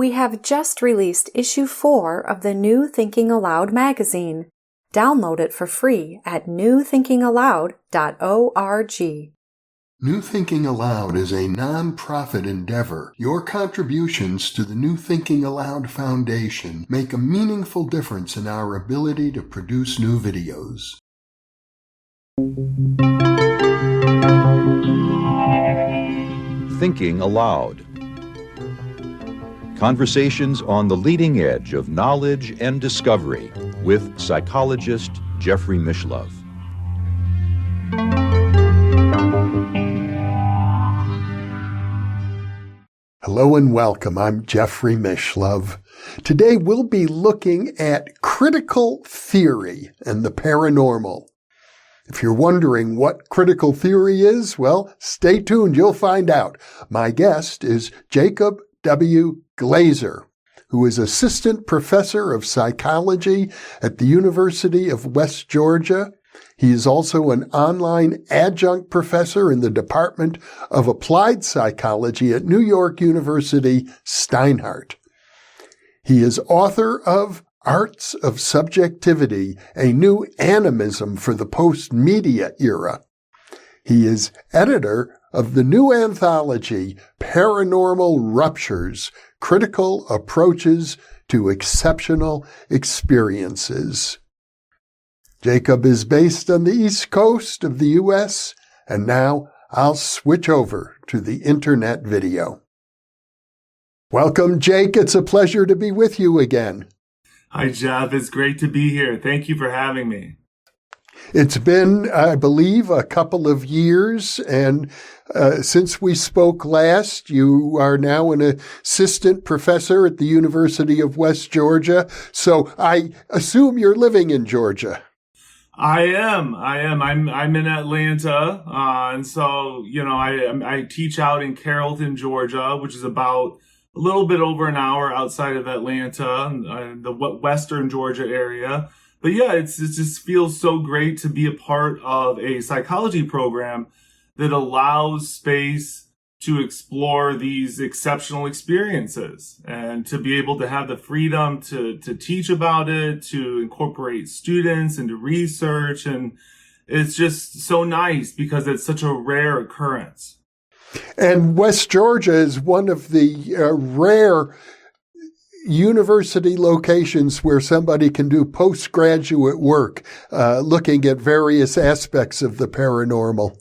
We have just released issue 4 of the New Thinking Allowed magazine. Download it for free at newthinkingallowed.org. New Thinking Allowed is a non-profit endeavor. Your contributions to the New Thinking Allowed Foundation make a meaningful difference in our ability to produce new videos. Thinking Allowed. Conversations on the leading edge of knowledge and discovery with psychologist Jeffrey Mishlove. Hello and welcome. I'm Jeffrey Mishlove. Today we'll be looking at critical theory and the paranormal. If you're wondering what critical theory is, well, stay tuned. You'll find out. My guest is Jacob W. Glazier, who is assistant professor of psychology at the University of West Georgia. He is also an online adjunct professor in the Department of Applied Psychology at New York University Steinhardt. He is author of Arts of Subjectivity, a new animism for the post-media era. He is editor of the new anthology, Paranormal Ruptures, Critical Approaches to Exceptional Experiences. Jacob is based on the East Coast of the U.S., and now I'll switch over to the internet video. Welcome, Jake. It's a pleasure to be with you again. Hi, Jeff. It's great to be here. Thank you for having me. It's been, I believe, a couple of years, and uh, since we spoke last, you are now an assistant professor at the University of West Georgia. So I assume you're living in Georgia. I am. I am. I'm. I'm in Atlanta, uh, and so you know, I I teach out in Carrollton, Georgia, which is about a little bit over an hour outside of Atlanta, uh, the western Georgia area. But yeah, it's it just feels so great to be a part of a psychology program that allows space to explore these exceptional experiences and to be able to have the freedom to to teach about it, to incorporate students into research and it's just so nice because it's such a rare occurrence. And West Georgia is one of the uh, rare university locations where somebody can do postgraduate work uh, looking at various aspects of the paranormal.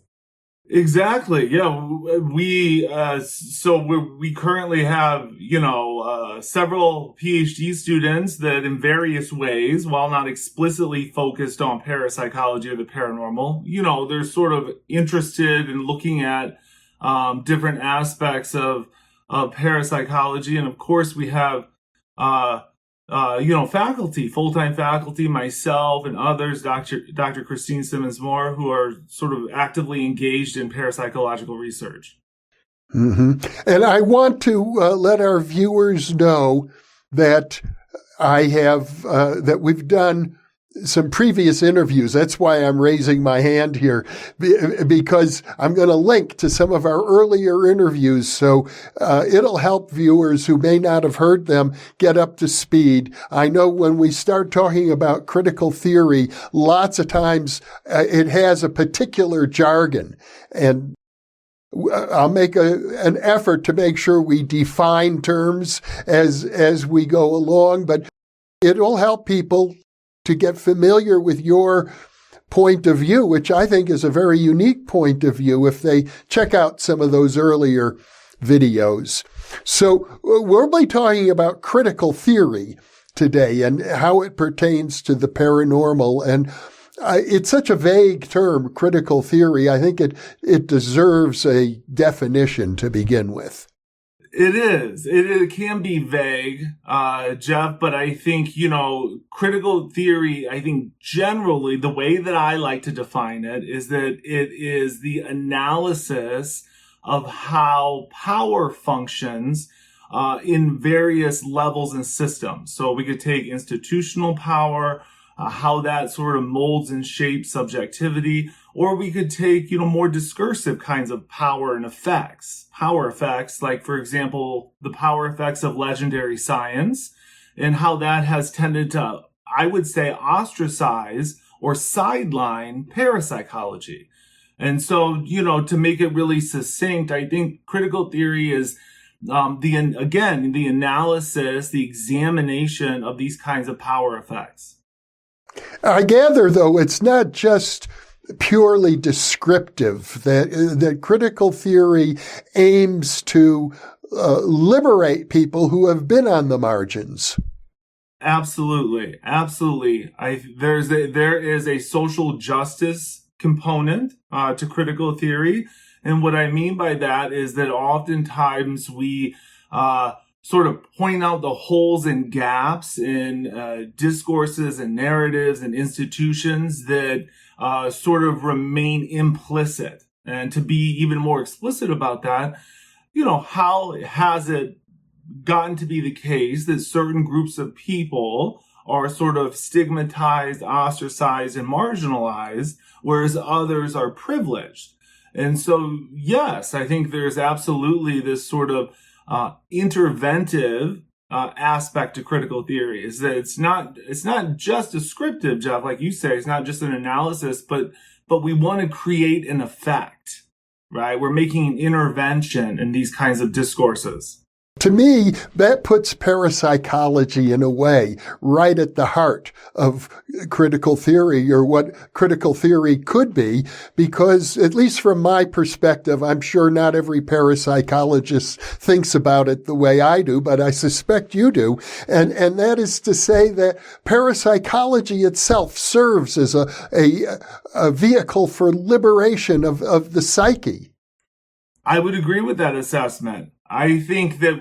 Exactly. Yeah. We, uh, so we we currently have, you know, uh, several PhD students that in various ways, while not explicitly focused on parapsychology or the paranormal, you know, they're sort of interested in looking at um, different aspects of, of parapsychology. And of course, we have, uh, uh, you know, faculty, full-time faculty, myself and others, Dr. Dr. Christine Simmonds-Moore, who are sort of actively engaged in parapsychological research. Mm-hmm. And I want to uh, let our viewers know that I have, uh, that we've done some previous interviews. That's why I'm raising my hand here because I'm going to link to some of our earlier interviews. So uh, it'll help viewers who may not have heard them get up to speed. I know when we start talking about critical theory, lots of times uh, it has a particular jargon and I'll make a, an effort to make sure we define terms as, as we go along, but it'll help people to get familiar with your point of view, which I think is a very unique point of view if they check out some of those earlier videos. So uh, we'll be talking about critical theory today and how it pertains to the paranormal. And uh, it's such a vague term, critical theory. I think it, it deserves a definition to begin with. It is. It, it can be vague, uh, Jeff, but I think, you know, critical theory, I think generally the way that I like to define it is that it is the analysis of how power functions uh, in various levels and systems. So we could take institutional power, uh, how that sort of molds and shapes subjectivity, or we could take, you know, more discursive kinds of power and effects. Power effects, like, for example, the power effects of legendary science and how that has tended to, I would say, ostracize or sideline parapsychology. And so, you know, to make it really succinct, I think critical theory is um, the again the analysis, the examination of these kinds of power effects. I gather, though, it's not just purely descriptive. That that critical theory aims to uh, liberate people who have been on the margins. Absolutely, absolutely. I there's a, there is a social justice component uh, to critical theory, and what I mean by that is that oftentimes we uh, sort of point out the holes and gaps in uh, discourses and narratives and institutions that uh, sort of remain implicit. And to be even more explicit about that, you know, how has it gotten to be the case that certain groups of people are sort of stigmatized, ostracized, and marginalized, whereas others are privileged? And so, yes, I think there's absolutely this sort of uh, interventive uh, aspect to critical theory is that it's not it's not just descriptive, Jeff, like you say, it's not just an analysis, but but we want to create an effect, right? We're making an intervention in these kinds of discourses. To me, that puts parapsychology in a way right at the heart of critical theory or what critical theory could be, because at least from my perspective, I'm sure not every parapsychologist thinks about it the way I do, but I suspect you do. And, and that is to say that parapsychology itself serves as a, a, a vehicle for liberation of, of the psyche. I would agree with that assessment. I think that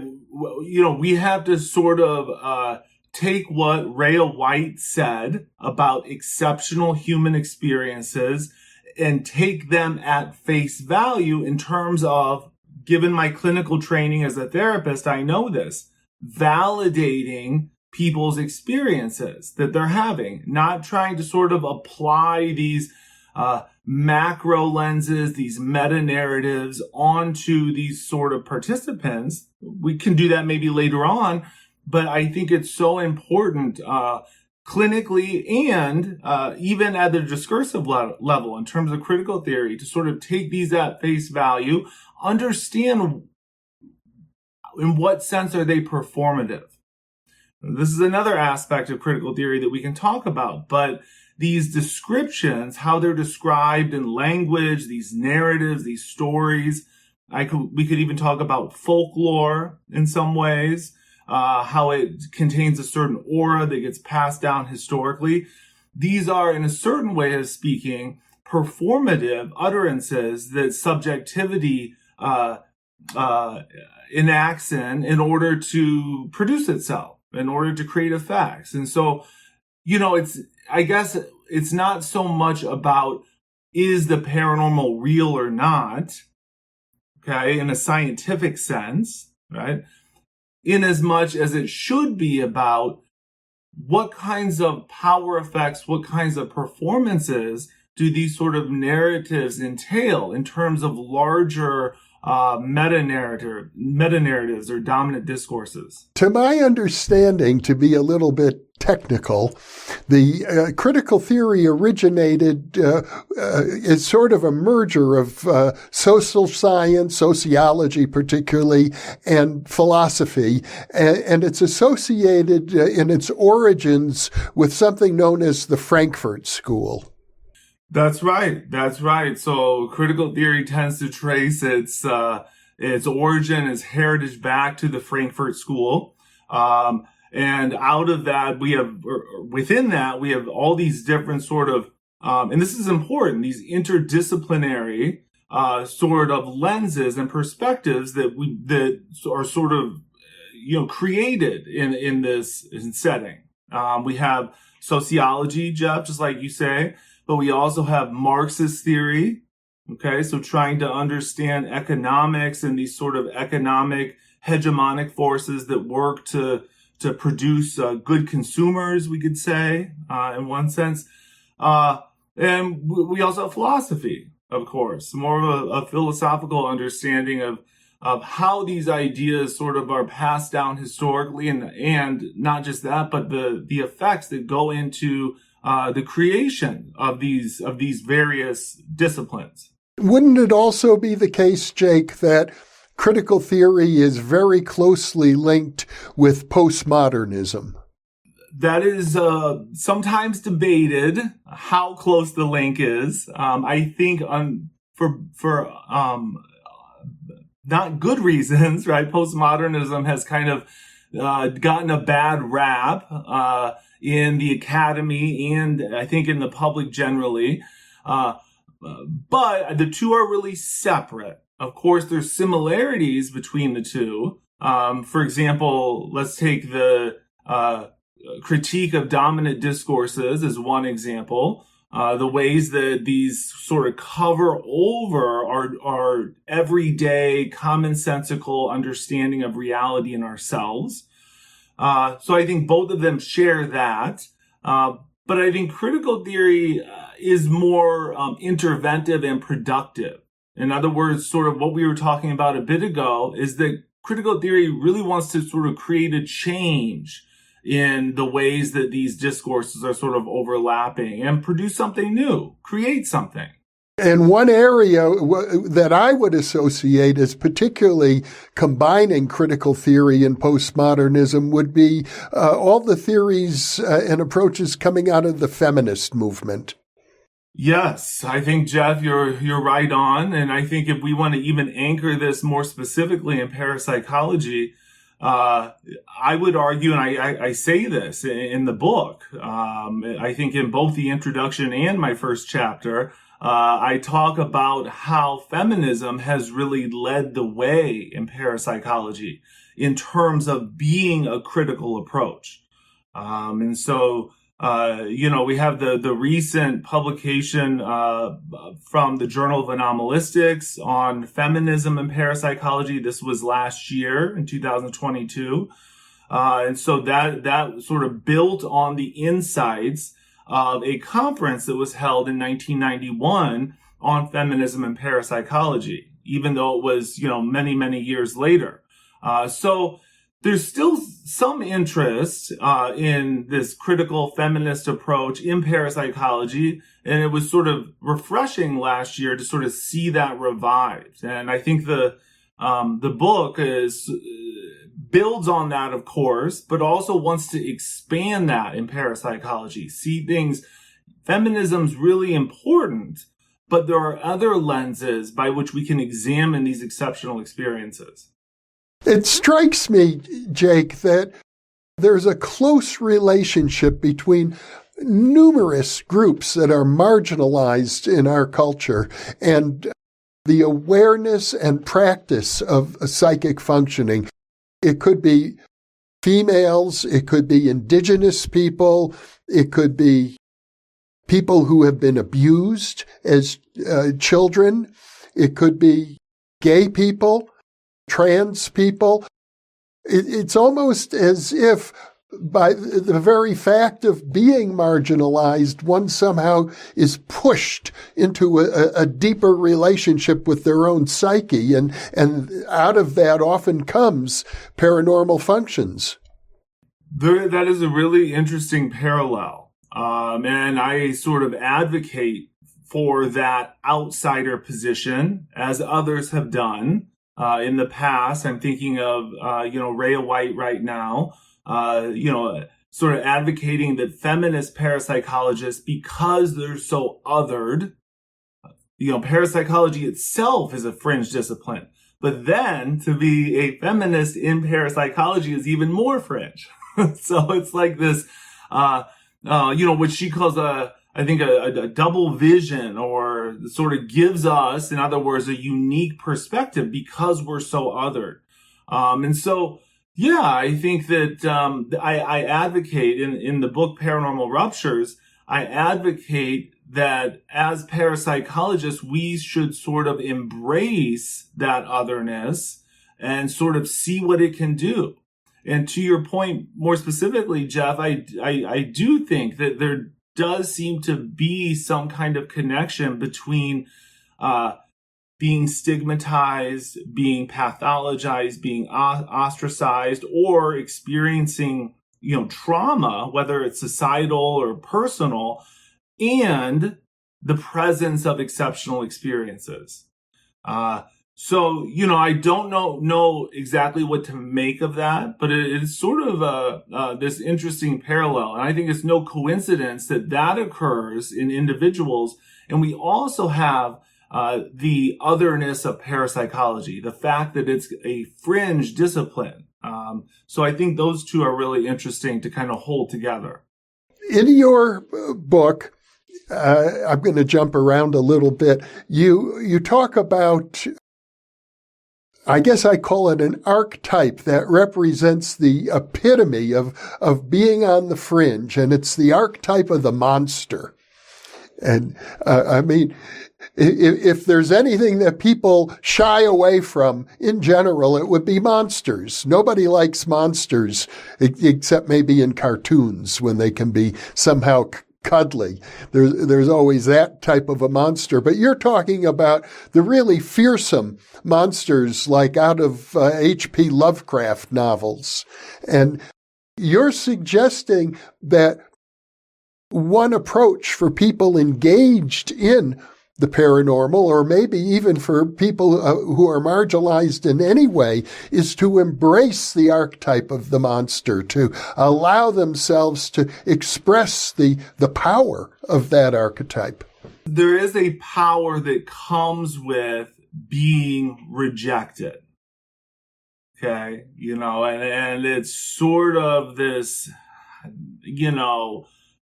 you know we have to sort of uh, take what Rhea White said about exceptional human experiences and take them at face value in terms of given my clinical training as a therapist I know this validating people's experiences that they're having not trying to sort of apply these uh, macro lenses, these meta narratives onto these sort of participants. We can do that maybe later on, but I think it's so important, uh, clinically and uh, even at the discursive le- level in terms of critical theory to sort of take these at face value, understand in what sense are they performative. This is another aspect of critical theory that we can talk about, but these descriptions, how they're described in language, these narratives, these stories. I could, we could even talk about folklore in some ways, uh, how it contains a certain aura that gets passed down historically. These are, in a certain way of speaking, performative utterances that subjectivity uh, uh, enacts in in order to produce itself, in order to create effects. And so, you know, it's I guess it's not so much about is the paranormal real or not, okay, in a scientific sense, right? In as much as it should be about what kinds of power effects, what kinds of performances do these sort of narratives entail in terms of larger uh, meta narrative, meta narratives or dominant discourses? To my understanding, to be a little bit technical, the uh, critical theory originated uh, uh, as sort of a merger of uh, social science, sociology particularly, and philosophy, and, and it's associated uh, in its origins with something known as the Frankfurt School. That's right. That's right. So critical theory tends to trace its uh, its origin, its heritage back to the Frankfurt School. Um, and out of that, we have within that we have all these different sort of, um, and this is important. These interdisciplinary uh, sort of lenses and perspectives that we that are sort of you know created in in this in setting. Um, we have sociology, Jeff, just like you say but we also have Marxist theory. Okay, so trying to understand economics and these sort of economic hegemonic forces that work to to produce uh, good consumers, we could say, uh, in one sense. Uh, And we also have philosophy, of course, more of a, a philosophical understanding of of how these ideas sort of are passed down historically and and not just that but the the effects that go into uh, the creation of these of these various disciplines wouldn't it also be the case jake that critical theory is very closely linked with postmodernism that is uh, sometimes debated how close the link is um, i think on for for um, not good reasons, right? Postmodernism has kind of uh, gotten a bad rap uh, in the academy and I think in the public generally. Uh, but the two are really separate. Of course, there's similarities between the two. Um, for example, let's take the uh, critique of dominant discourses as one example uh, the ways that these sort of cover over our, our everyday commonsensical understanding of reality in ourselves. Uh, so I think both of them share that. Uh, but I think critical theory uh, is more um, interventive and productive. In other words, sort of what we were talking about a bit ago is that critical theory really wants to sort of create a change in the ways that these discourses are sort of overlapping and produce something new, create something. And one area that I would associate as particularly combining critical theory and postmodernism would be uh, all the theories uh, and approaches coming out of the feminist movement. Yes, I think Jeff, you're you're right on, and I think if we want to even anchor this more specifically in parapsychology, uh, I would argue, and I, I, I say this in, in the book, um, I think in both the introduction and my first chapter, uh, I talk about how feminism has really led the way in parapsychology in terms of being a critical approach. Um, and so uh, you know, we have the the recent publication uh, from the Journal of Anomalistics on feminism and parapsychology. This was last year in 2022, uh, and so that that sort of built on the insights of a conference that was held in 1991 on feminism and parapsychology, even though it was you know many many years later. Uh, so there's still some interest uh, in this critical feminist approach in parapsychology, and it was sort of refreshing last year to sort of see that revived. And I think the um, the book is builds on that, of course, but also wants to expand that in parapsychology. See things. Feminism's really important, but there are other lenses by which we can examine these exceptional experiences. It strikes me, Jake, that there's a close relationship between numerous groups that are marginalized in our culture and the awareness and practice of psychic functioning. It could be females, it could be indigenous people, it could be people who have been abused as uh, children, it could be gay people trans people. it's almost as if by the very fact of being marginalized, one somehow is pushed into a, a, deeper relationship with their own psyche. And, and out of that often comes paranormal functions. There, that is a really interesting parallel. Um, and I sort of advocate for that outsider position, as others have done uh, in the past. I'm thinking of, uh, you know, Rhea White right now, uh, you know, sort of advocating that feminist parapsychologists, because they're so othered, you know, parapsychology itself is a fringe discipline. But then to be a feminist in parapsychology is even more fringe. so it's like this, uh, uh, you know, what she calls a, I think a, a, double vision or sort of gives us, in other words, a unique perspective because we're so othered. Um, and so, yeah, I think that um, I, I advocate in, in the book Paranormal Ruptures, I advocate that as parapsychologists, we should sort of embrace that otherness and sort of see what it can do. And to your point, more specifically, Jeff, I, I, I do think that there does seem to be some kind of connection between uh, being stigmatized, being pathologized, being ostracized, or experiencing you know trauma, whether it's societal or personal, and the presence of exceptional experiences. Uh, so you know, I don't know know exactly what to make of that, but it, it's sort of a, uh, this interesting parallel, and I think it's no coincidence that that occurs in individuals, and we also have uh, the otherness of parapsychology, the fact that it's a fringe discipline. Um, so I think those two are really interesting to kind of hold together. In your uh, book, uh, I'm going to jump around a little bit. You you talk about I guess I call it an archetype that represents the epitome of, of being on the fringe, and it's the archetype of the monster. And uh, I mean, if, if, there's anything that people shy away from in general, it would be monsters. Nobody likes monsters, except maybe in cartoons when they can be somehow cuddly. There's, there's always that type of a monster. But you're talking about the really fearsome monsters like out of H.P. Uh, Lovecraft novels. And you're suggesting that one approach for people engaged in the paranormal, or maybe even for people uh, who are marginalized in any way, is to embrace the archetype of the monster, to allow themselves to express the, the power of that archetype. There is a power that comes with being rejected. Okay. You know, and, and it's sort of this, you know,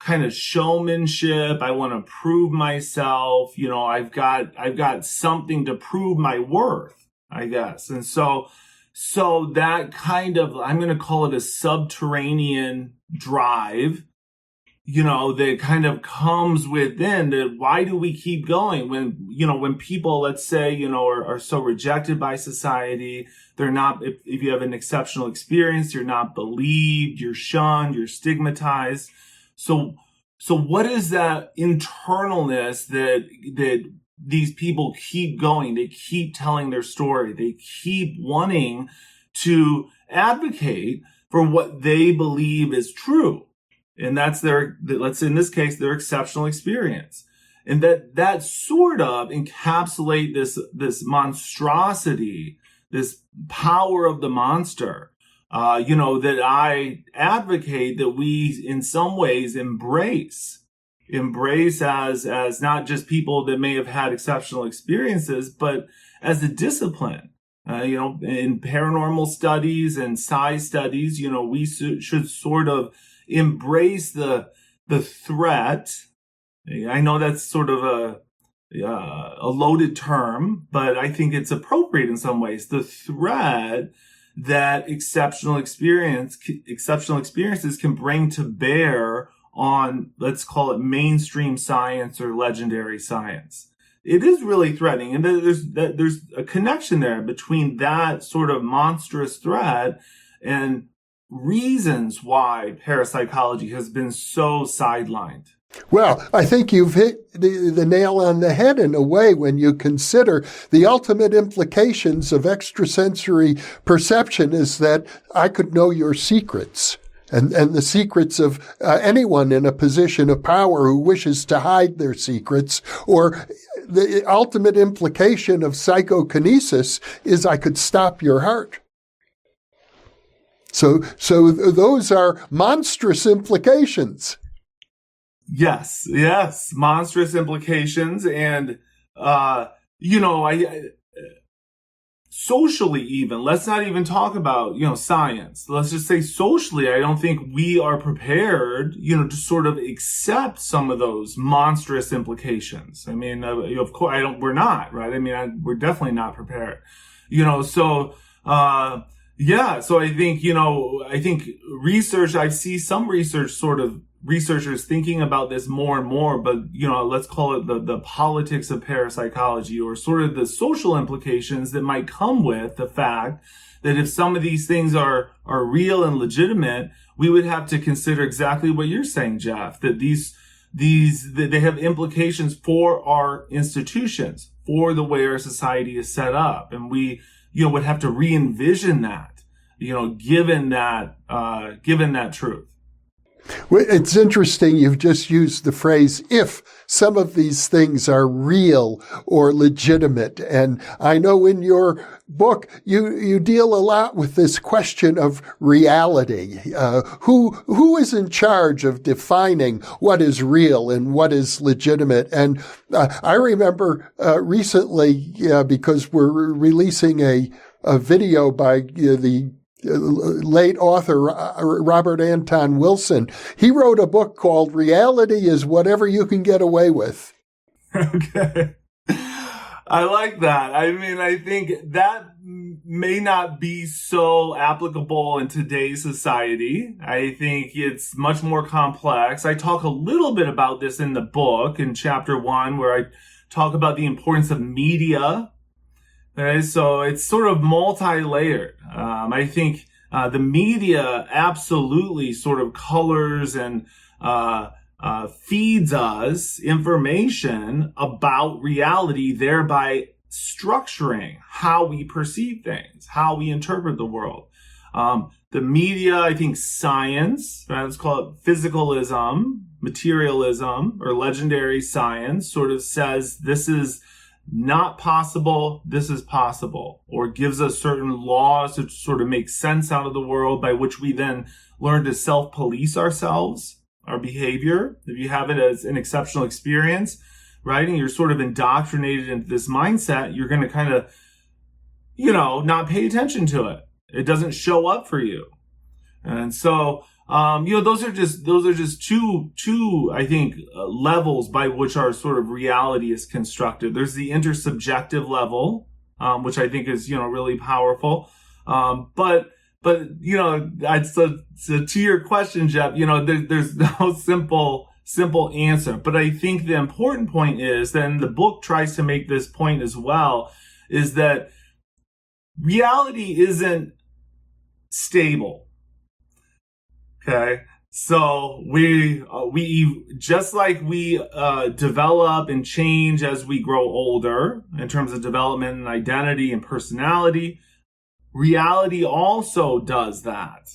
kind of showmanship. I want to prove myself. You know, I've got, I've got something to prove my worth, I guess. And so, so that kind of, I'm going to call it a subterranean drive, you know, that kind of comes within that. Why do we keep going when, you know, when people, let's say, you know, are, are so rejected by society, they're not, if, if you have an exceptional experience, you're not believed, you're shunned, you're stigmatized so, so what is that internalness that, that these people keep going? They keep telling their story. They keep wanting to advocate for what they believe is true. And that's their, let's say in this case, their exceptional experience. And that, that sort of encapsulate this, this monstrosity, this power of the monster uh, you know, that I advocate that we in some ways embrace, embrace as, as not just people that may have had exceptional experiences, but as a discipline. Uh, you know, in paranormal studies and psi studies, you know, we su- should sort of embrace the, the threat. I know that's sort of a, uh, a loaded term, but I think it's appropriate in some ways. The threat that exceptional experience, exceptional experiences can bring to bear on, let's call it mainstream science or legendary science. It is really threatening. And there's, there's a connection there between that sort of monstrous threat and reasons why parapsychology has been so sidelined. Well, I think you've hit the, the, nail on the head in a way when you consider the ultimate implications of extrasensory perception is that I could know your secrets. And, and the secrets of uh, anyone in a position of power who wishes to hide their secrets, or the ultimate implication of psychokinesis is I could stop your heart. So, so those are monstrous implications. Yes, yes, monstrous implications, and uh, you know, I, I socially even let's not even talk about you know science. Let's just say socially i don't think we are prepared you know to sort of accept some of those monstrous implications. I mean uh, of course i don't we're not right? I mean I, we're definitely not prepared you know? So uh yeah so i think you know i think research i see some research sort of researchers thinking about this more and more, but you know, let's call it the, the politics of parapsychology or sort of the social implications that might come with the fact that if some of these things are, are real and legitimate, we would have to consider exactly what you're saying, Jeff, that these, these that they have implications for our institutions, for the way our society is set up, and we you know would have to re-envision that, you know, given that uh, given that truth. It's interesting you've just used the phrase if some of these things are real or legitimate. And I know in your book you, you deal a lot with this question of reality. Uh, who, who is in charge of defining what is real and what is legitimate? And uh, I remember uh, recently, because we're releasing a, a video by the late author uh, Robert Anton Wilson. He wrote a book called Reality is Whatever You Can Get Away With. Okay. I like that. I mean, I think that may not be so applicable in today's society. I think it's much more complex. I talk a little bit about this in the book in chapter one, where I talk about the importance of media So it's sort of multi-layered. Um, I think uh, the media absolutely sort of colors and uh, uh, feeds us information about reality, thereby structuring how we perceive things, how we interpret the world. Um, the media, I think science, right, let's call it physicalism, materialism, or legendary science sort of says this is not possible, this is possible, or gives us certain laws to sort of make sense out of the world by which we then learn to self police ourselves, our behavior. If you have it as an exceptional experience, right, and you're sort of indoctrinated into this mindset, you're going to kind of, you know, not pay attention to it. It doesn't show up for you. And so, um, you know, those are just those are just two two I think uh, levels by which our sort of reality is constructed. There's the intersubjective level, um, which I think is you know really powerful. Um, but but you know, so, so to your question, Jeff, you know, there, there's no simple simple answer. But I think the important point is, then the book tries to make this point as well, is that reality isn't stable Okay. So we uh, we just like we uh, develop and change as we grow older in terms of development and identity and personality. Reality also does that.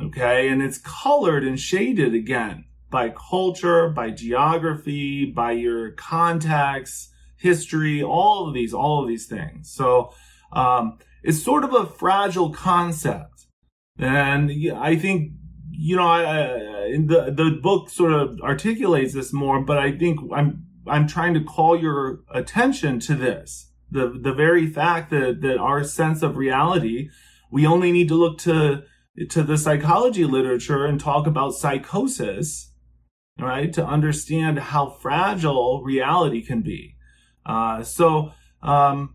Okay, and it's colored and shaded again by culture, by geography, by your context, history, all of these, all of these things. So um, it's sort of a fragile concept, and I think you know, I, I, the the book sort of articulates this more, but I think I'm I'm trying to call your attention to this the the very fact that that our sense of reality, we only need to look to to the psychology literature and talk about psychosis, right, to understand how fragile reality can be. Uh, so um,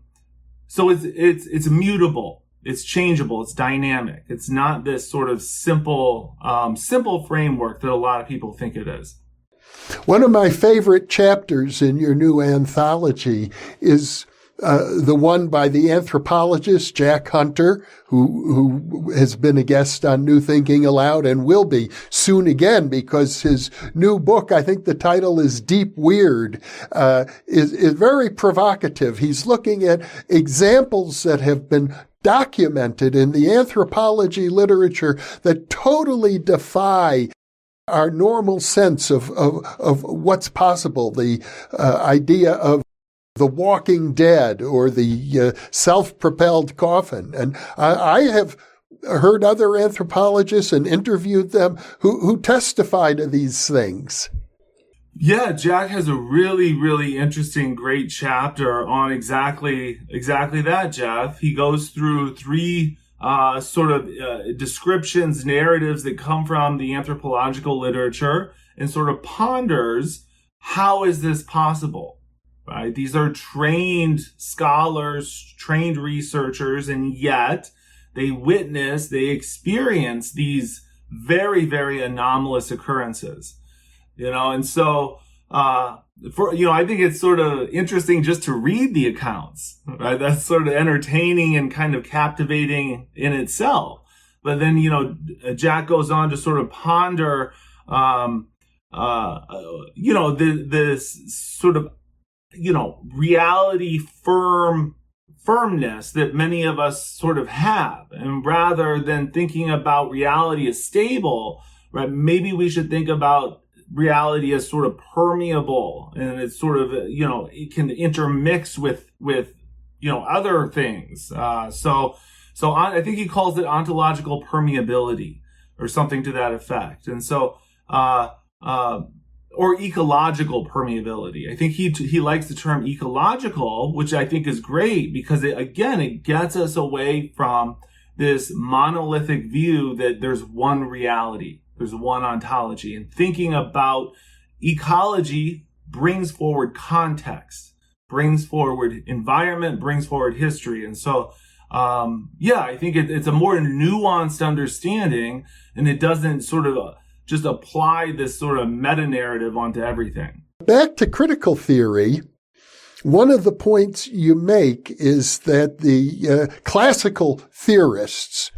so it's it's it's mutable it's changeable. It's dynamic. It's not this sort of simple um, simple framework that a lot of people think it is. One of my favorite chapters in your new anthology is uh, the one by the anthropologist Jack Hunter, who who has been a guest on New Thinking Allowed and will be soon again because his new book, I think the title is Deep Weird, uh, is is very provocative. He's looking at examples that have been documented in the anthropology literature that totally defy our normal sense of, of, of what's possible, the uh, idea of the walking dead or the uh, self-propelled coffin. And I, I, have heard other anthropologists and interviewed them who, who testify to these things. Yeah, Jack has a really, really interesting, great chapter on exactly, exactly that, Jeff. He goes through three uh, sort of uh, descriptions, narratives that come from the anthropological literature and sort of ponders how is this possible? Right? These are trained scholars, trained researchers, and yet they witness, they experience these very, very anomalous occurrences you know, and so, uh, for, you know, I think it's sort of interesting just to read the accounts, right? That's sort of entertaining and kind of captivating in itself. But then, you know, Jack goes on to sort of ponder, um, uh, you know, the, this sort of, you know, reality firm firmness that many of us sort of have. And rather than thinking about reality as stable, right, maybe we should think about reality is sort of permeable and it's sort of, you know, it can intermix with, with, you know, other things. Uh, so, so I think he calls it ontological permeability or something to that effect. And so, uh, uh, or ecological permeability. I think he he likes the term ecological, which I think is great because it, again it gets us away from this monolithic view that there's one reality, there's one ontology, and thinking about ecology brings forward context, brings forward environment, brings forward history, and so. Um, yeah, I think it, it's a more nuanced understanding, and it doesn't sort of uh, just apply this sort of meta narrative onto everything. Back to critical theory. One of the points you make is that the uh, classical theorists,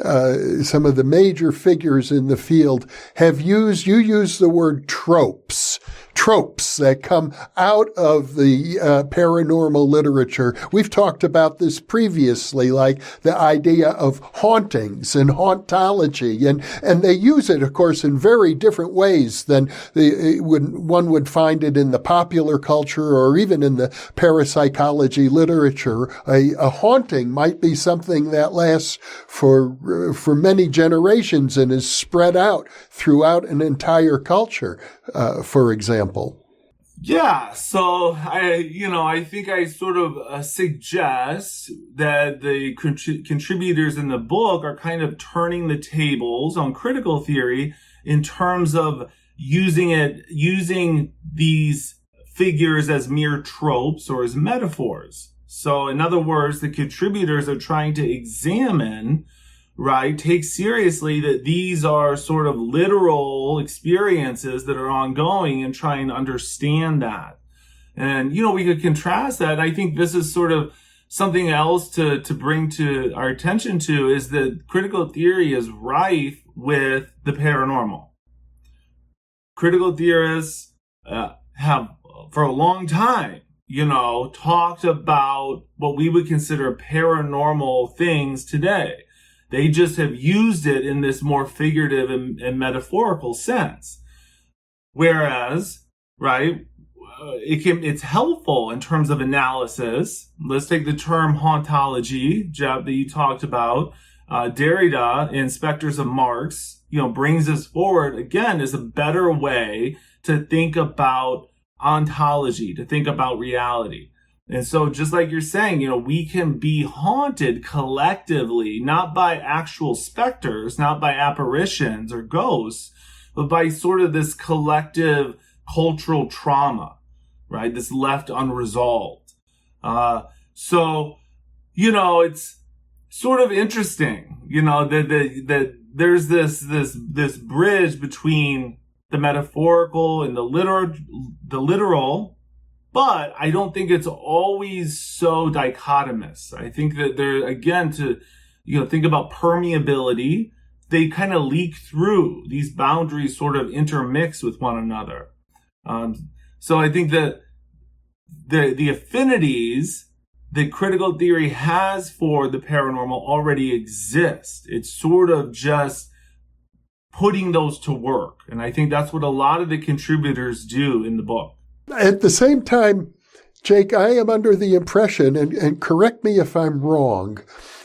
uh, some of the major figures in the field, have used, you use the word tropes tropes that come out of the uh, paranormal literature. We've talked about this previously, like the idea of hauntings and hauntology, and and they use it, of course, in very different ways than the, one would find it in the popular culture or even in the parapsychology literature. A, a haunting might be something that lasts for for many generations and is spread out throughout an entire culture uh, for example? Yeah, so I, you know, I think I sort of uh, suggest that the contributors in the book are kind of turning the tables on critical theory in terms of using it, using these figures as mere tropes or as metaphors. So, in other words, the contributors are trying to examine right? Take seriously that these are sort of literal experiences that are ongoing and try and understand that. And, you know, we could contrast that. I think this is sort of something else to, to bring to our attention to is that critical theory is rife with the paranormal. Critical theorists uh, have, for a long time, you know, talked about what we would consider paranormal things today they just have used it in this more figurative and, and metaphorical sense. Whereas, right, uh, it can, it's helpful in terms of analysis. Let's take the term hauntology, Jeff, that you talked about. Uh, Derrida in Spectres of Marx, you know, brings us forward again as a better way to think about ontology, to think about reality. And so, just like you're saying, you know, we can be haunted collectively, not by actual specters, not by apparitions or ghosts, but by sort of this collective cultural trauma, right? This left unresolved. Uh, so, you know, it's sort of interesting, you know, that, that, that there's this, this, this bridge between the metaphorical and the literal, the literal, but I don't think it's always so dichotomous. I think that there, again, to, you know, think about permeability, they kind of leak through. These boundaries sort of intermix with one another. Um, so I think that the, the affinities that critical theory has for the paranormal already exist. It's sort of just putting those to work. And I think that's what a lot of the contributors do in the book. At the same time, Jake, I am under the impression, and, and correct me if I'm wrong,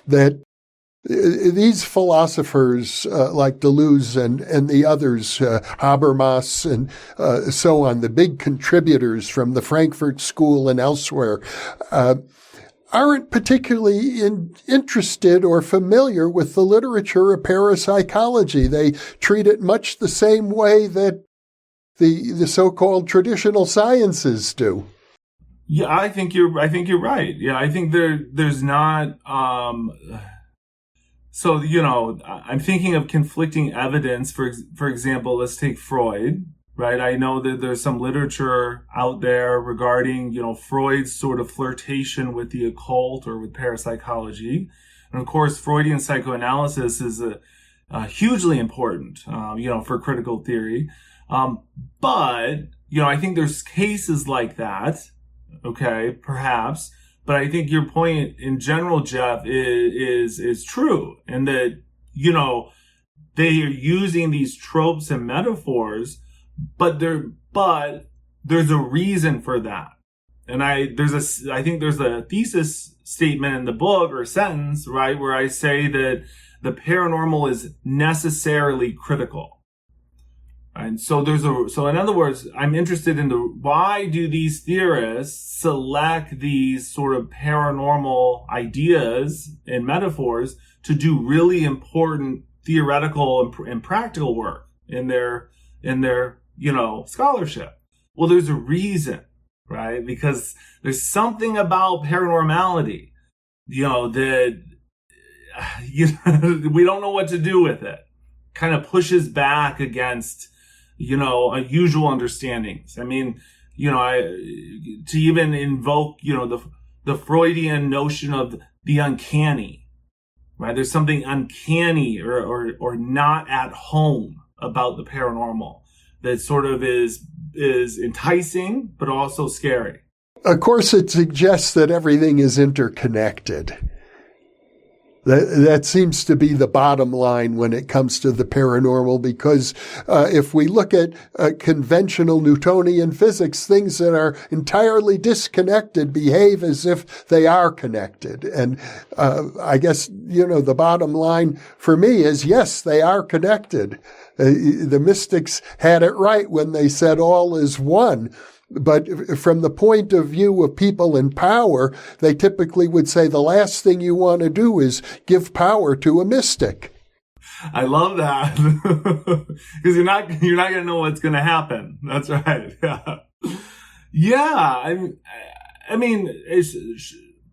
that uh, these philosophers uh, like Deleuze and, and the others, uh, Habermas and uh, so on, the big contributors from the Frankfurt School and elsewhere, uh, aren't particularly in, interested or familiar with the literature of parapsychology. They treat it much the same way that the the so-called traditional sciences do. Yeah, I think you're. I think you're right. Yeah, I think there there's not. Um, so you know, I'm thinking of conflicting evidence. For for example, let's take Freud. Right, I know that there's some literature out there regarding you know Freud's sort of flirtation with the occult or with parapsychology, and of course, Freudian psychoanalysis is a, a hugely important, um, you know, for critical theory. Um, but, you know, I think there's cases like that. Okay. Perhaps. But I think your point in general, Jeff, is, is, is true. And that, you know, they are using these tropes and metaphors, but they're, but there's a reason for that. And I, there's a, I think there's a thesis statement in the book or sentence, right, where I say that the paranormal is necessarily critical. And so there's a, so in other words, I'm interested in the, why do these theorists select these sort of paranormal ideas and metaphors to do really important theoretical and, and practical work in their, in their, you know, scholarship? Well, there's a reason, right? Because there's something about paranormality, you know, that you know, we don't know what to do with it. Kind of pushes back against, you know, unusual understandings. I mean, you know, I, to even invoke, you know, the, the Freudian notion of the uncanny, right? There's something uncanny or, or, or not at home about the paranormal that sort of is, is enticing, but also scary. Of course, it suggests that everything is interconnected. That, that seems to be the bottom line when it comes to the paranormal because uh, if we look at uh, conventional Newtonian physics, things that are entirely disconnected behave as if they are connected. And uh, I guess, you know, the bottom line for me is yes, they are connected. Uh, the mystics had it right when they said all is one. But from the point of view of people in power, they typically would say the last thing you want to do is give power to a mystic. I love that because you're not you're not gonna know what's gonna happen. That's right. Yeah, yeah. I I mean, it's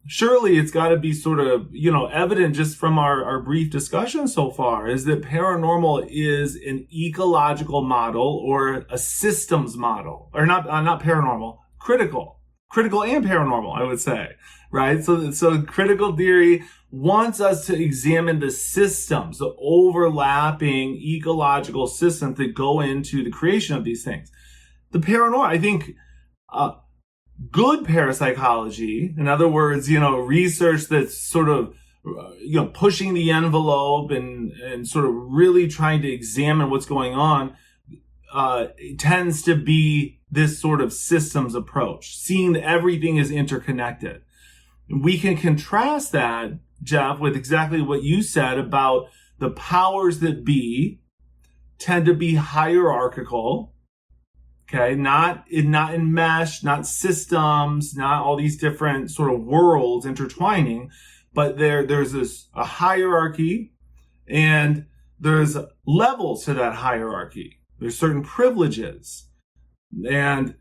surely it's got to be sort of, you know, evident just from our, our brief discussion so far is that paranormal is an ecological model or a systems model or not, uh, not paranormal, critical, critical and paranormal, I would say, right? So, so critical theory wants us to examine the systems, the overlapping ecological systems that go into the creation of these things. The paranormal, I think, uh, good parapsychology, in other words, you know, research that's sort of, uh, you know, pushing the envelope and, and sort of really trying to examine what's going on, uh, tends to be this sort of systems approach, seeing that everything is interconnected. We can contrast that, Jeff, with exactly what you said about the powers that be tend to be hierarchical Okay. Not in, not in mesh, not systems, not all these different sort of worlds intertwining, but there, there's this, a hierarchy and there's levels to that hierarchy. There's certain privileges. And,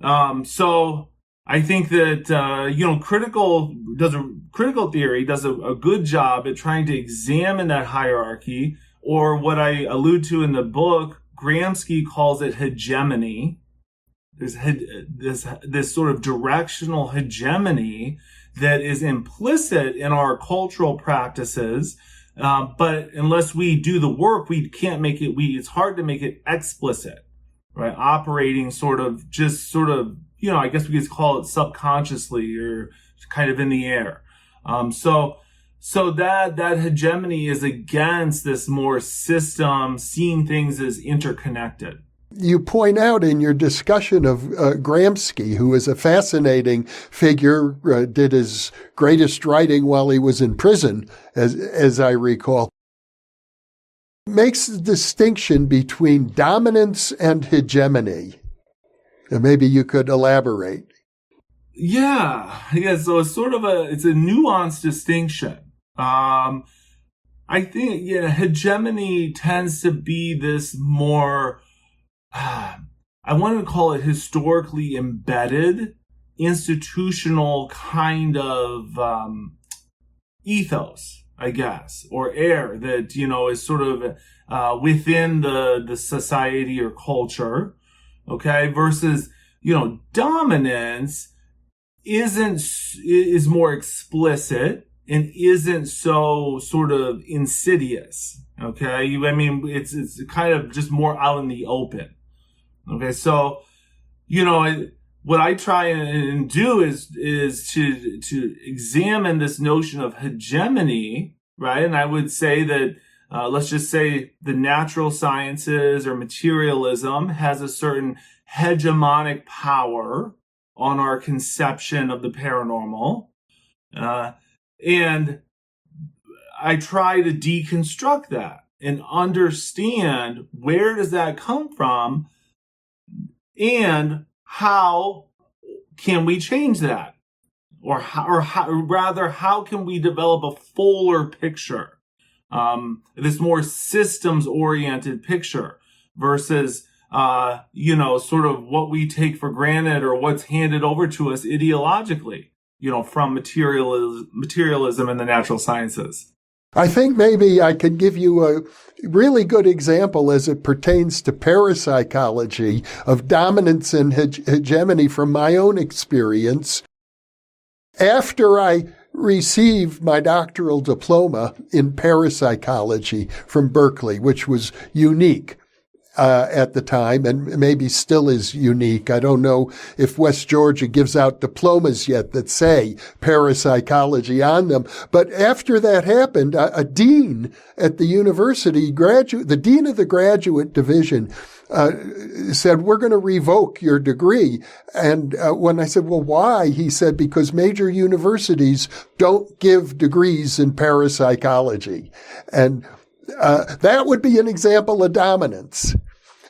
um, so I think that, uh, you know, critical does a critical theory does a, a good job at trying to examine that hierarchy or what I allude to in the book Gramsci calls it hegemony. There's this, this sort of directional hegemony that is implicit in our cultural practices. Uh, but unless we do the work, we can't make it, we, it's hard to make it explicit, right? Operating sort of just sort of, you know, I guess we could call it subconsciously or kind of in the air. Um, so, so that, that hegemony is against this more system, seeing things as interconnected. You point out in your discussion of uh, Gramsci, who is a fascinating figure, uh, did his greatest writing while he was in prison, as, as I recall, makes the distinction between dominance and hegemony. And maybe you could elaborate. Yeah, yeah. So it's sort of a it's a nuanced distinction. Um, I think, yeah, hegemony tends to be this more, uh, I want to call it historically embedded, institutional kind of um, ethos, I guess, or air that, you know, is sort of uh, within the, the society or culture, okay, versus, you know, dominance isn't, is more explicit and isn't so sort of insidious. Okay. I mean, it's, it's kind of just more out in the open. Okay, so you know what I try and do is is to to examine this notion of hegemony, right? And I would say that uh, let's just say the natural sciences or materialism has a certain hegemonic power on our conception of the paranormal, uh, and I try to deconstruct that and understand where does that come from and how can we change that? Or how, or how, rather how can we develop a fuller picture? Um, this more systems oriented picture versus uh, you know sort of what we take for granted or what's handed over to us ideologically you know from materialism materialism and the natural sciences I think maybe I could give you a really good example as it pertains to parapsychology of dominance and hegemony from my own experience. After I received my doctoral diploma in parapsychology from Berkeley, which was unique uh, at the time and maybe still is unique. I don't know if West Georgia gives out diplomas yet that say parapsychology on them. But after that happened, a, a dean at the university, graduate, the dean of the graduate division, uh, said, we're going to revoke your degree. And uh, when I said, well, why? He said, because major universities don't give degrees in parapsychology. And uh, that would be an example of dominance.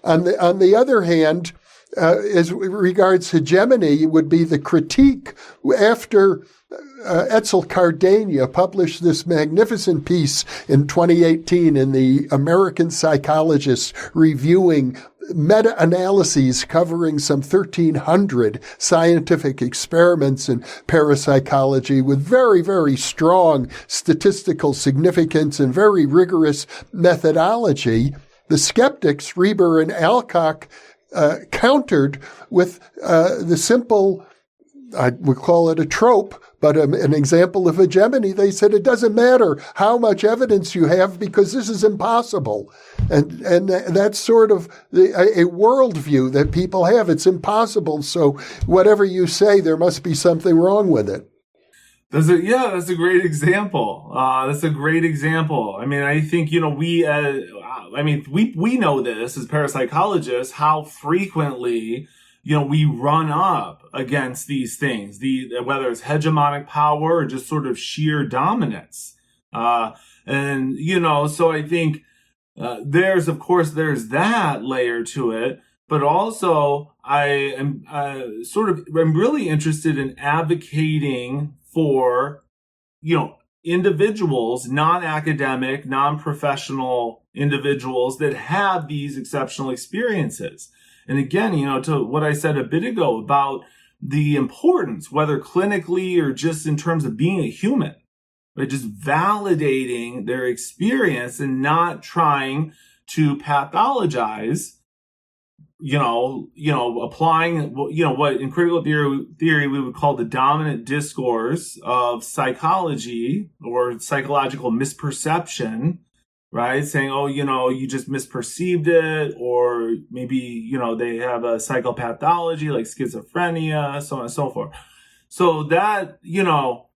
On the, on the other hand, uh, as regards hegemony would be the critique after uh, Etzel Cardeña published this magnificent piece in 2018 in the American Psychologist reviewing meta-analyses covering some 1300 scientific experiments in parapsychology with very, very strong statistical significance and very rigorous methodology. The skeptics, Reber and Alcock, uh, countered with uh, the simple, I would call it a trope, but um, an example of hegemony, they said it doesn't matter how much evidence you have because this is impossible. And, and that's sort of the, a, a worldview that people have. It's impossible. So whatever you say, there must be something wrong with it. That's a, yeah, that's a great example. Uh, that's a great example. I mean, I think, you know, we, uh, I mean, we, we know this as parapsychologists, how frequently you know, we run up against these things, the whether it's hegemonic power or just sort of sheer dominance. Uh, and you know, so I think uh, there's, of course, there's that layer to it, but also I am uh, sort of I'm really interested in advocating for, you know, individuals, non-academic, non-professional individuals that have these exceptional experiences. And again, you know, to what I said a bit ago about the importance, whether clinically or just in terms of being a human, right? Just validating their experience and not trying to pathologize you know, you know, applying, you know, what in critical theory, theory we would call the dominant discourse of psychology or psychological misperception right? Saying, oh, you know, you just misperceived it, or maybe, you know, they have a psychopathology like schizophrenia, so on and so forth. So that, you know,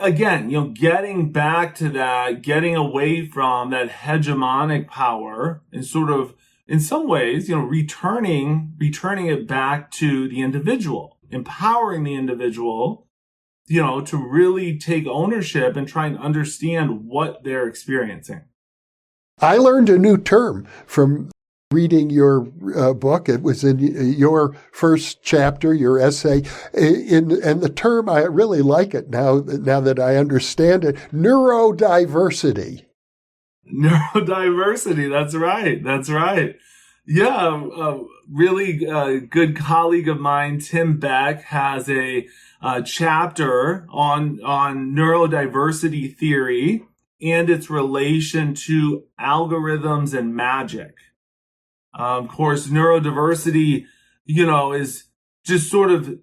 again, you know, getting back to that, getting away from that hegemonic power and sort of, in some ways, you know, returning, returning it back to the individual, empowering the individual you know, to really take ownership and try and understand what they're experiencing. I learned a new term from reading your uh, book. It was in your first chapter, your essay. In, and the term, I really like it now, now that I understand it, neurodiversity. Neurodiversity. That's right. That's right. Yeah. A really uh, good colleague of mine, Tim Beck, has a uh, chapter on on neurodiversity theory and its relation to algorithms and magic. Um, of course, neurodiversity, you know, is just sort of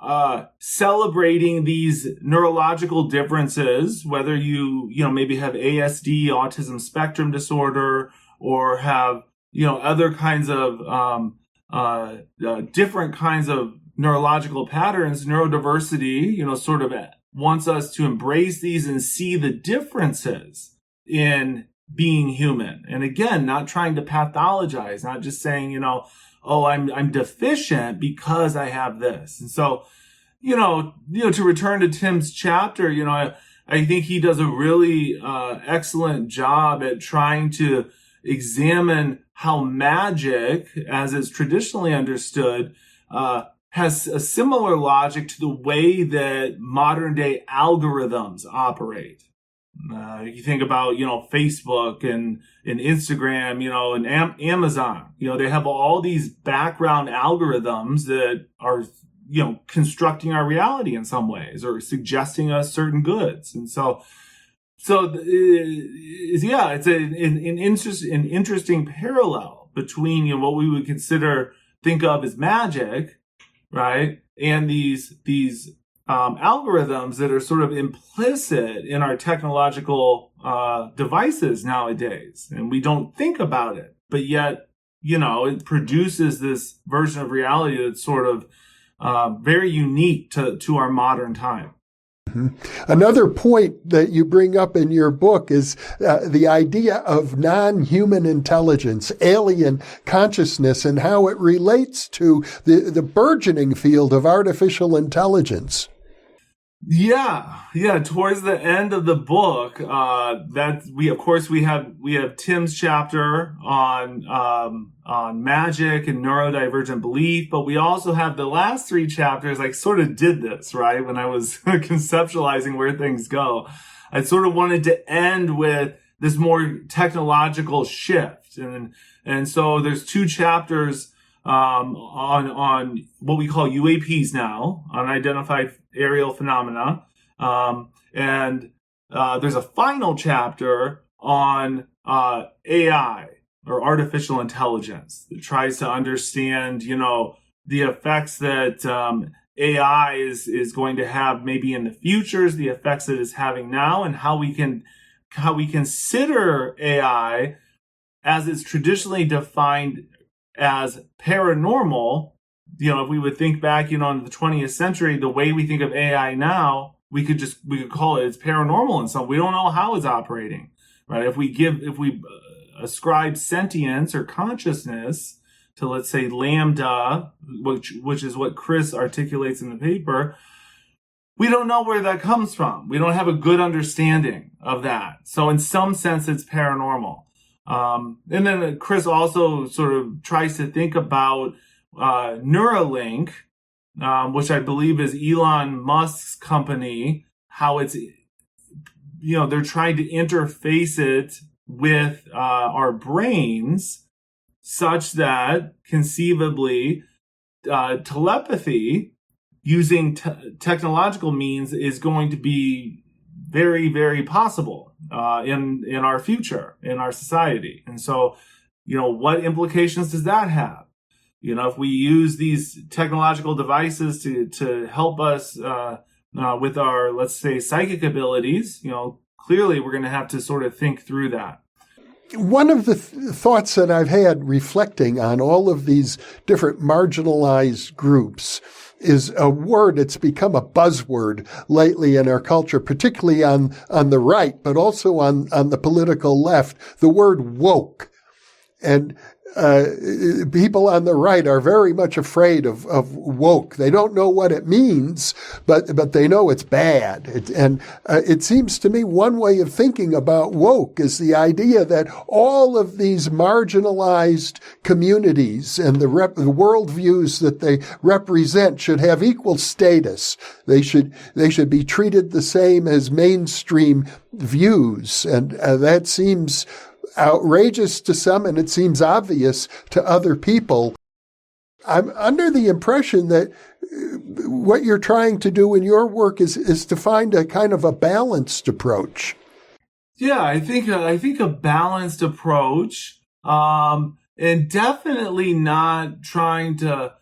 uh, celebrating these neurological differences, whether you, you know, maybe have ASD, autism spectrum disorder, or have you know, other kinds of um, uh, uh, different kinds of neurological patterns, neurodiversity, you know, sort of wants us to embrace these and see the differences in being human. And again, not trying to pathologize, not just saying, you know, oh, I'm I'm deficient because I have this. And so, you know, you know, to return to Tim's chapter, you know, I, I think he does a really uh, excellent job at trying to examine how magic, as is traditionally understood, uh, has a similar logic to the way that modern day algorithms operate. Uh, you think about, you know, Facebook and, and Instagram, you know, and Am- Amazon, you know, they have all these background algorithms that are, you know, constructing our reality in some ways or suggesting us certain goods. And so, so, uh, yeah, it's a, an, an, interest, an interesting parallel between, you know, what we would consider, think of as magic, right? And these, these um, algorithms that are sort of implicit in our technological uh, devices nowadays, and we don't think about it, but yet you know it produces this version of reality that's sort of uh, very unique to to our modern time. Mm-hmm. Another point that you bring up in your book is uh, the idea of non-human intelligence, alien consciousness, and how it relates to the, the burgeoning field of artificial intelligence. Yeah, yeah. Towards the end of the book, uh, that we of course we have we have Tim's chapter on um, on magic and neurodivergent belief, but we also have the last three chapters. Like sort of did this right when I was conceptualizing where things go. I sort of wanted to end with this more technological shift, and and so there's two chapters um, on on what we call UAPs now, unidentified aerial phenomena, um, and uh, there's a final chapter on uh, AI or artificial intelligence that tries to understand, you know, the effects that um, AI is is going to have maybe in the futures, the effects that it's having now, and how we can how we consider AI as it's traditionally defined as paranormal, you know, if we would think back, you know, in the 20th century, the way we think of AI now, we could just, we could call it, it's paranormal and so we don't know how it's operating, right? If we give, if we uh, ascribe sentience or consciousness to, let's say, LaMDA, which, which is what Chris articulates in the paper, we don't know where that comes from. We don't have a good understanding of that. So in some sense, it's paranormal. Um, and then Chris also sort of tries to think about uh, Neuralink, um, which I believe is Elon Musk's company, how it's, you know, they're trying to interface it with uh, our brains such that conceivably uh, telepathy using technological means is going to be very, very possible uh, in in our future, in our society. And so, you know, what implications does that have? You know, if we use these technological devices to to help us uh, uh, with our, let's say, psychic abilities, you know, clearly we're going to have to sort of think through that. One of the th- thoughts that I've had reflecting on all of these different marginalized groups is a word that's become a buzzword lately in our culture, particularly on, on the right, but also on, on the political left, the word woke. And uh, people on the right are very much afraid of, of woke. They don't know what it means, but but they know it's bad. It, and uh, it seems to me one way of thinking about woke is the idea that all of these marginalized communities and the, rep, the worldviews that they represent should have equal status. They should they should be treated the same as mainstream views, and uh, that seems outrageous to some and it seems obvious to other people. I'm under the impression that uh, what you're trying to do in your work is, is to find a kind of a balanced approach. Yeah, I think uh, I think a balanced approach, um, and definitely not trying to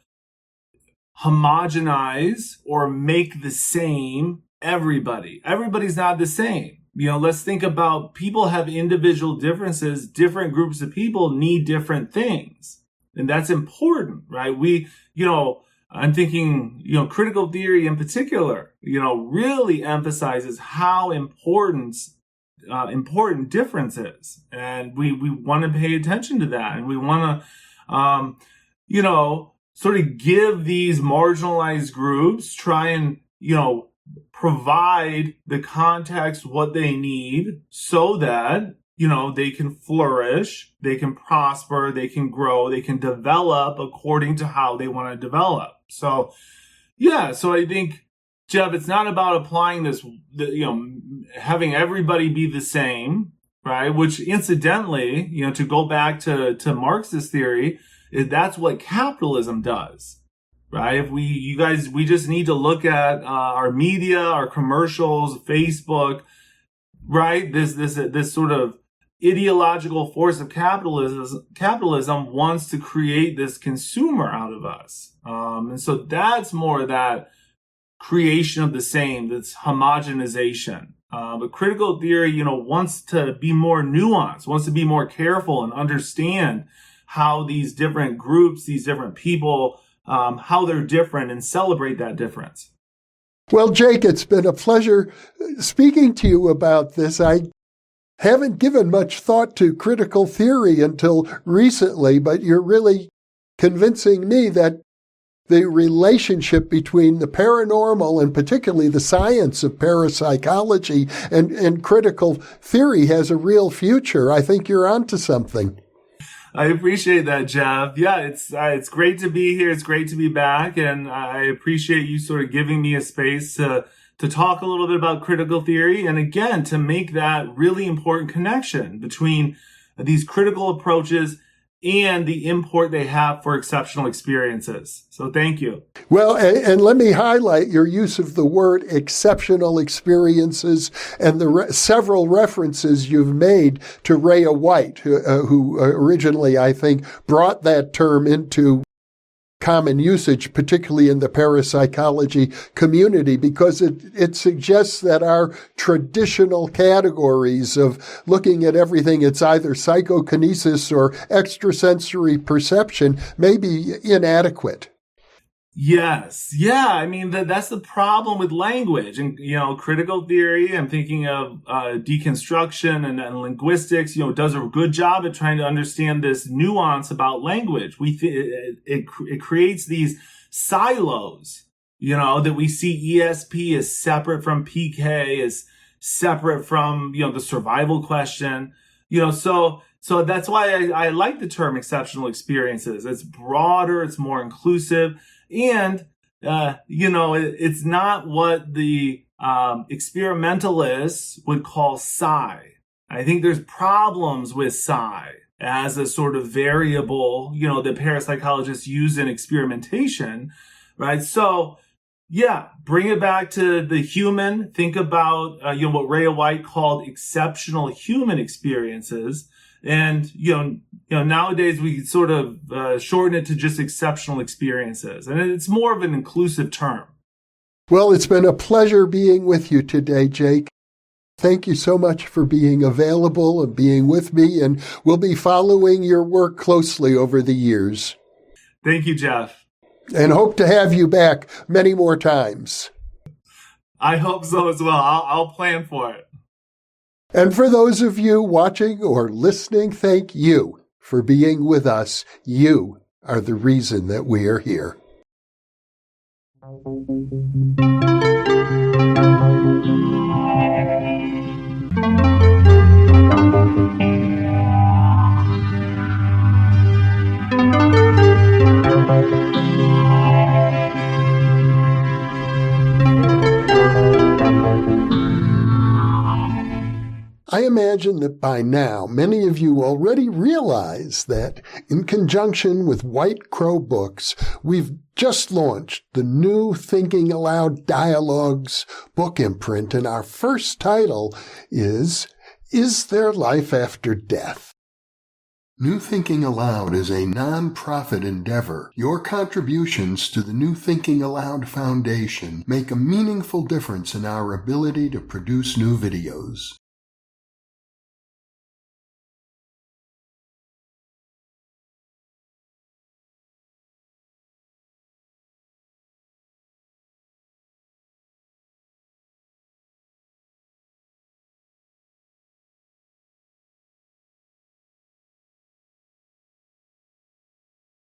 homogenize or make the same everybody. Everybody's not the same You know, let's think about people have individual differences. Different groups of people need different things. And that's important, right? We, you know, I'm thinking, you know, critical theory in particular, you know, really emphasizes how important uh, important differences, and we we want to pay attention to that, and we want to, um, you know, sort of give these marginalized groups try and you know provide the context what they need so that you know they can flourish they can prosper they can grow they can develop according to how they want to develop so, yeah, so I think Jeff, it's not about applying this, you know, having everybody be the same, right? Which incidentally, you know, to go back to, to Marxist theory, that's what capitalism does, right? If we, you guys, we just need to look at uh, our media, our commercials, Facebook, right? This, this, this sort of ideological force of capitalism, capitalism wants to create this consumer out of us. Um, and so that's more that creation of the same, that's homogenization. Uh, but critical theory, you know, wants to be more nuanced, wants to be more careful and understand how these different groups, these different people, um, how they're different and celebrate that difference. Well, Jake, it's been a pleasure speaking to you about this. I haven't given much thought to critical theory until recently, but you're really convincing me that the relationship between the paranormal and particularly the science of parapsychology and, and critical theory has a real future. I think you're onto something. I appreciate that, Jeff. Yeah, it's uh, it's great to be here. It's great to be back, and I appreciate you sort of giving me a space to to talk a little bit about critical theory and again, to make that really important connection between these critical approaches and the import they have for exceptional experiences. So thank you. Well, and, and let me highlight your use of the word exceptional experiences and the re- several references you've made to Rhea White, who, uh, who originally, I think, brought that term into common usage, particularly in the parapsychology community, because it, it suggests that our traditional categories of looking at everything, it's either psychokinesis or extrasensory perception, may be inadequate. Yes. Yeah. I mean, that, that's the problem with language and, you know, critical theory. I'm thinking of, uh, deconstruction and, and, linguistics, you know, does a good job at trying to understand this nuance about language. We, th- it, it, it creates these silos, you know, that we see ESP as separate from PK, as separate from, you know, the survival question, you know, so, so that's why I, I like the term exceptional experiences. It's broader. It's more inclusive and, uh, you know, it, it's not what the um, experimentalists would call psi. I think there's problems with psi as a sort of variable, you know, that parapsychologists use in experimentation, right? So, yeah, bring it back to the human. Think about, uh, you know, what Rhea White called exceptional human experiences. And, you know, you know, nowadays we sort of uh, shorten it to just exceptional experiences. And it's more of an inclusive term. Well, it's been a pleasure being with you today, Jake. Thank you so much for being available and being with me, and we'll be following your work closely over the years. Thank you, Jeff. And hope to have you back many more times. I hope so as well. I'll, I'll plan for it. And for those of you watching or listening, thank you for being with us. You are the reason that we are here. I imagine that by now many of you already realize that in conjunction with White Crow Books, we've just launched the new Thinking Allowed Dialogues book imprint, and our first title is Is There Life After Death? New Thinking Allowed is a non-profit endeavor. Your contributions to the New Thinking Allowed Foundation make a meaningful difference in our ability to produce new videos.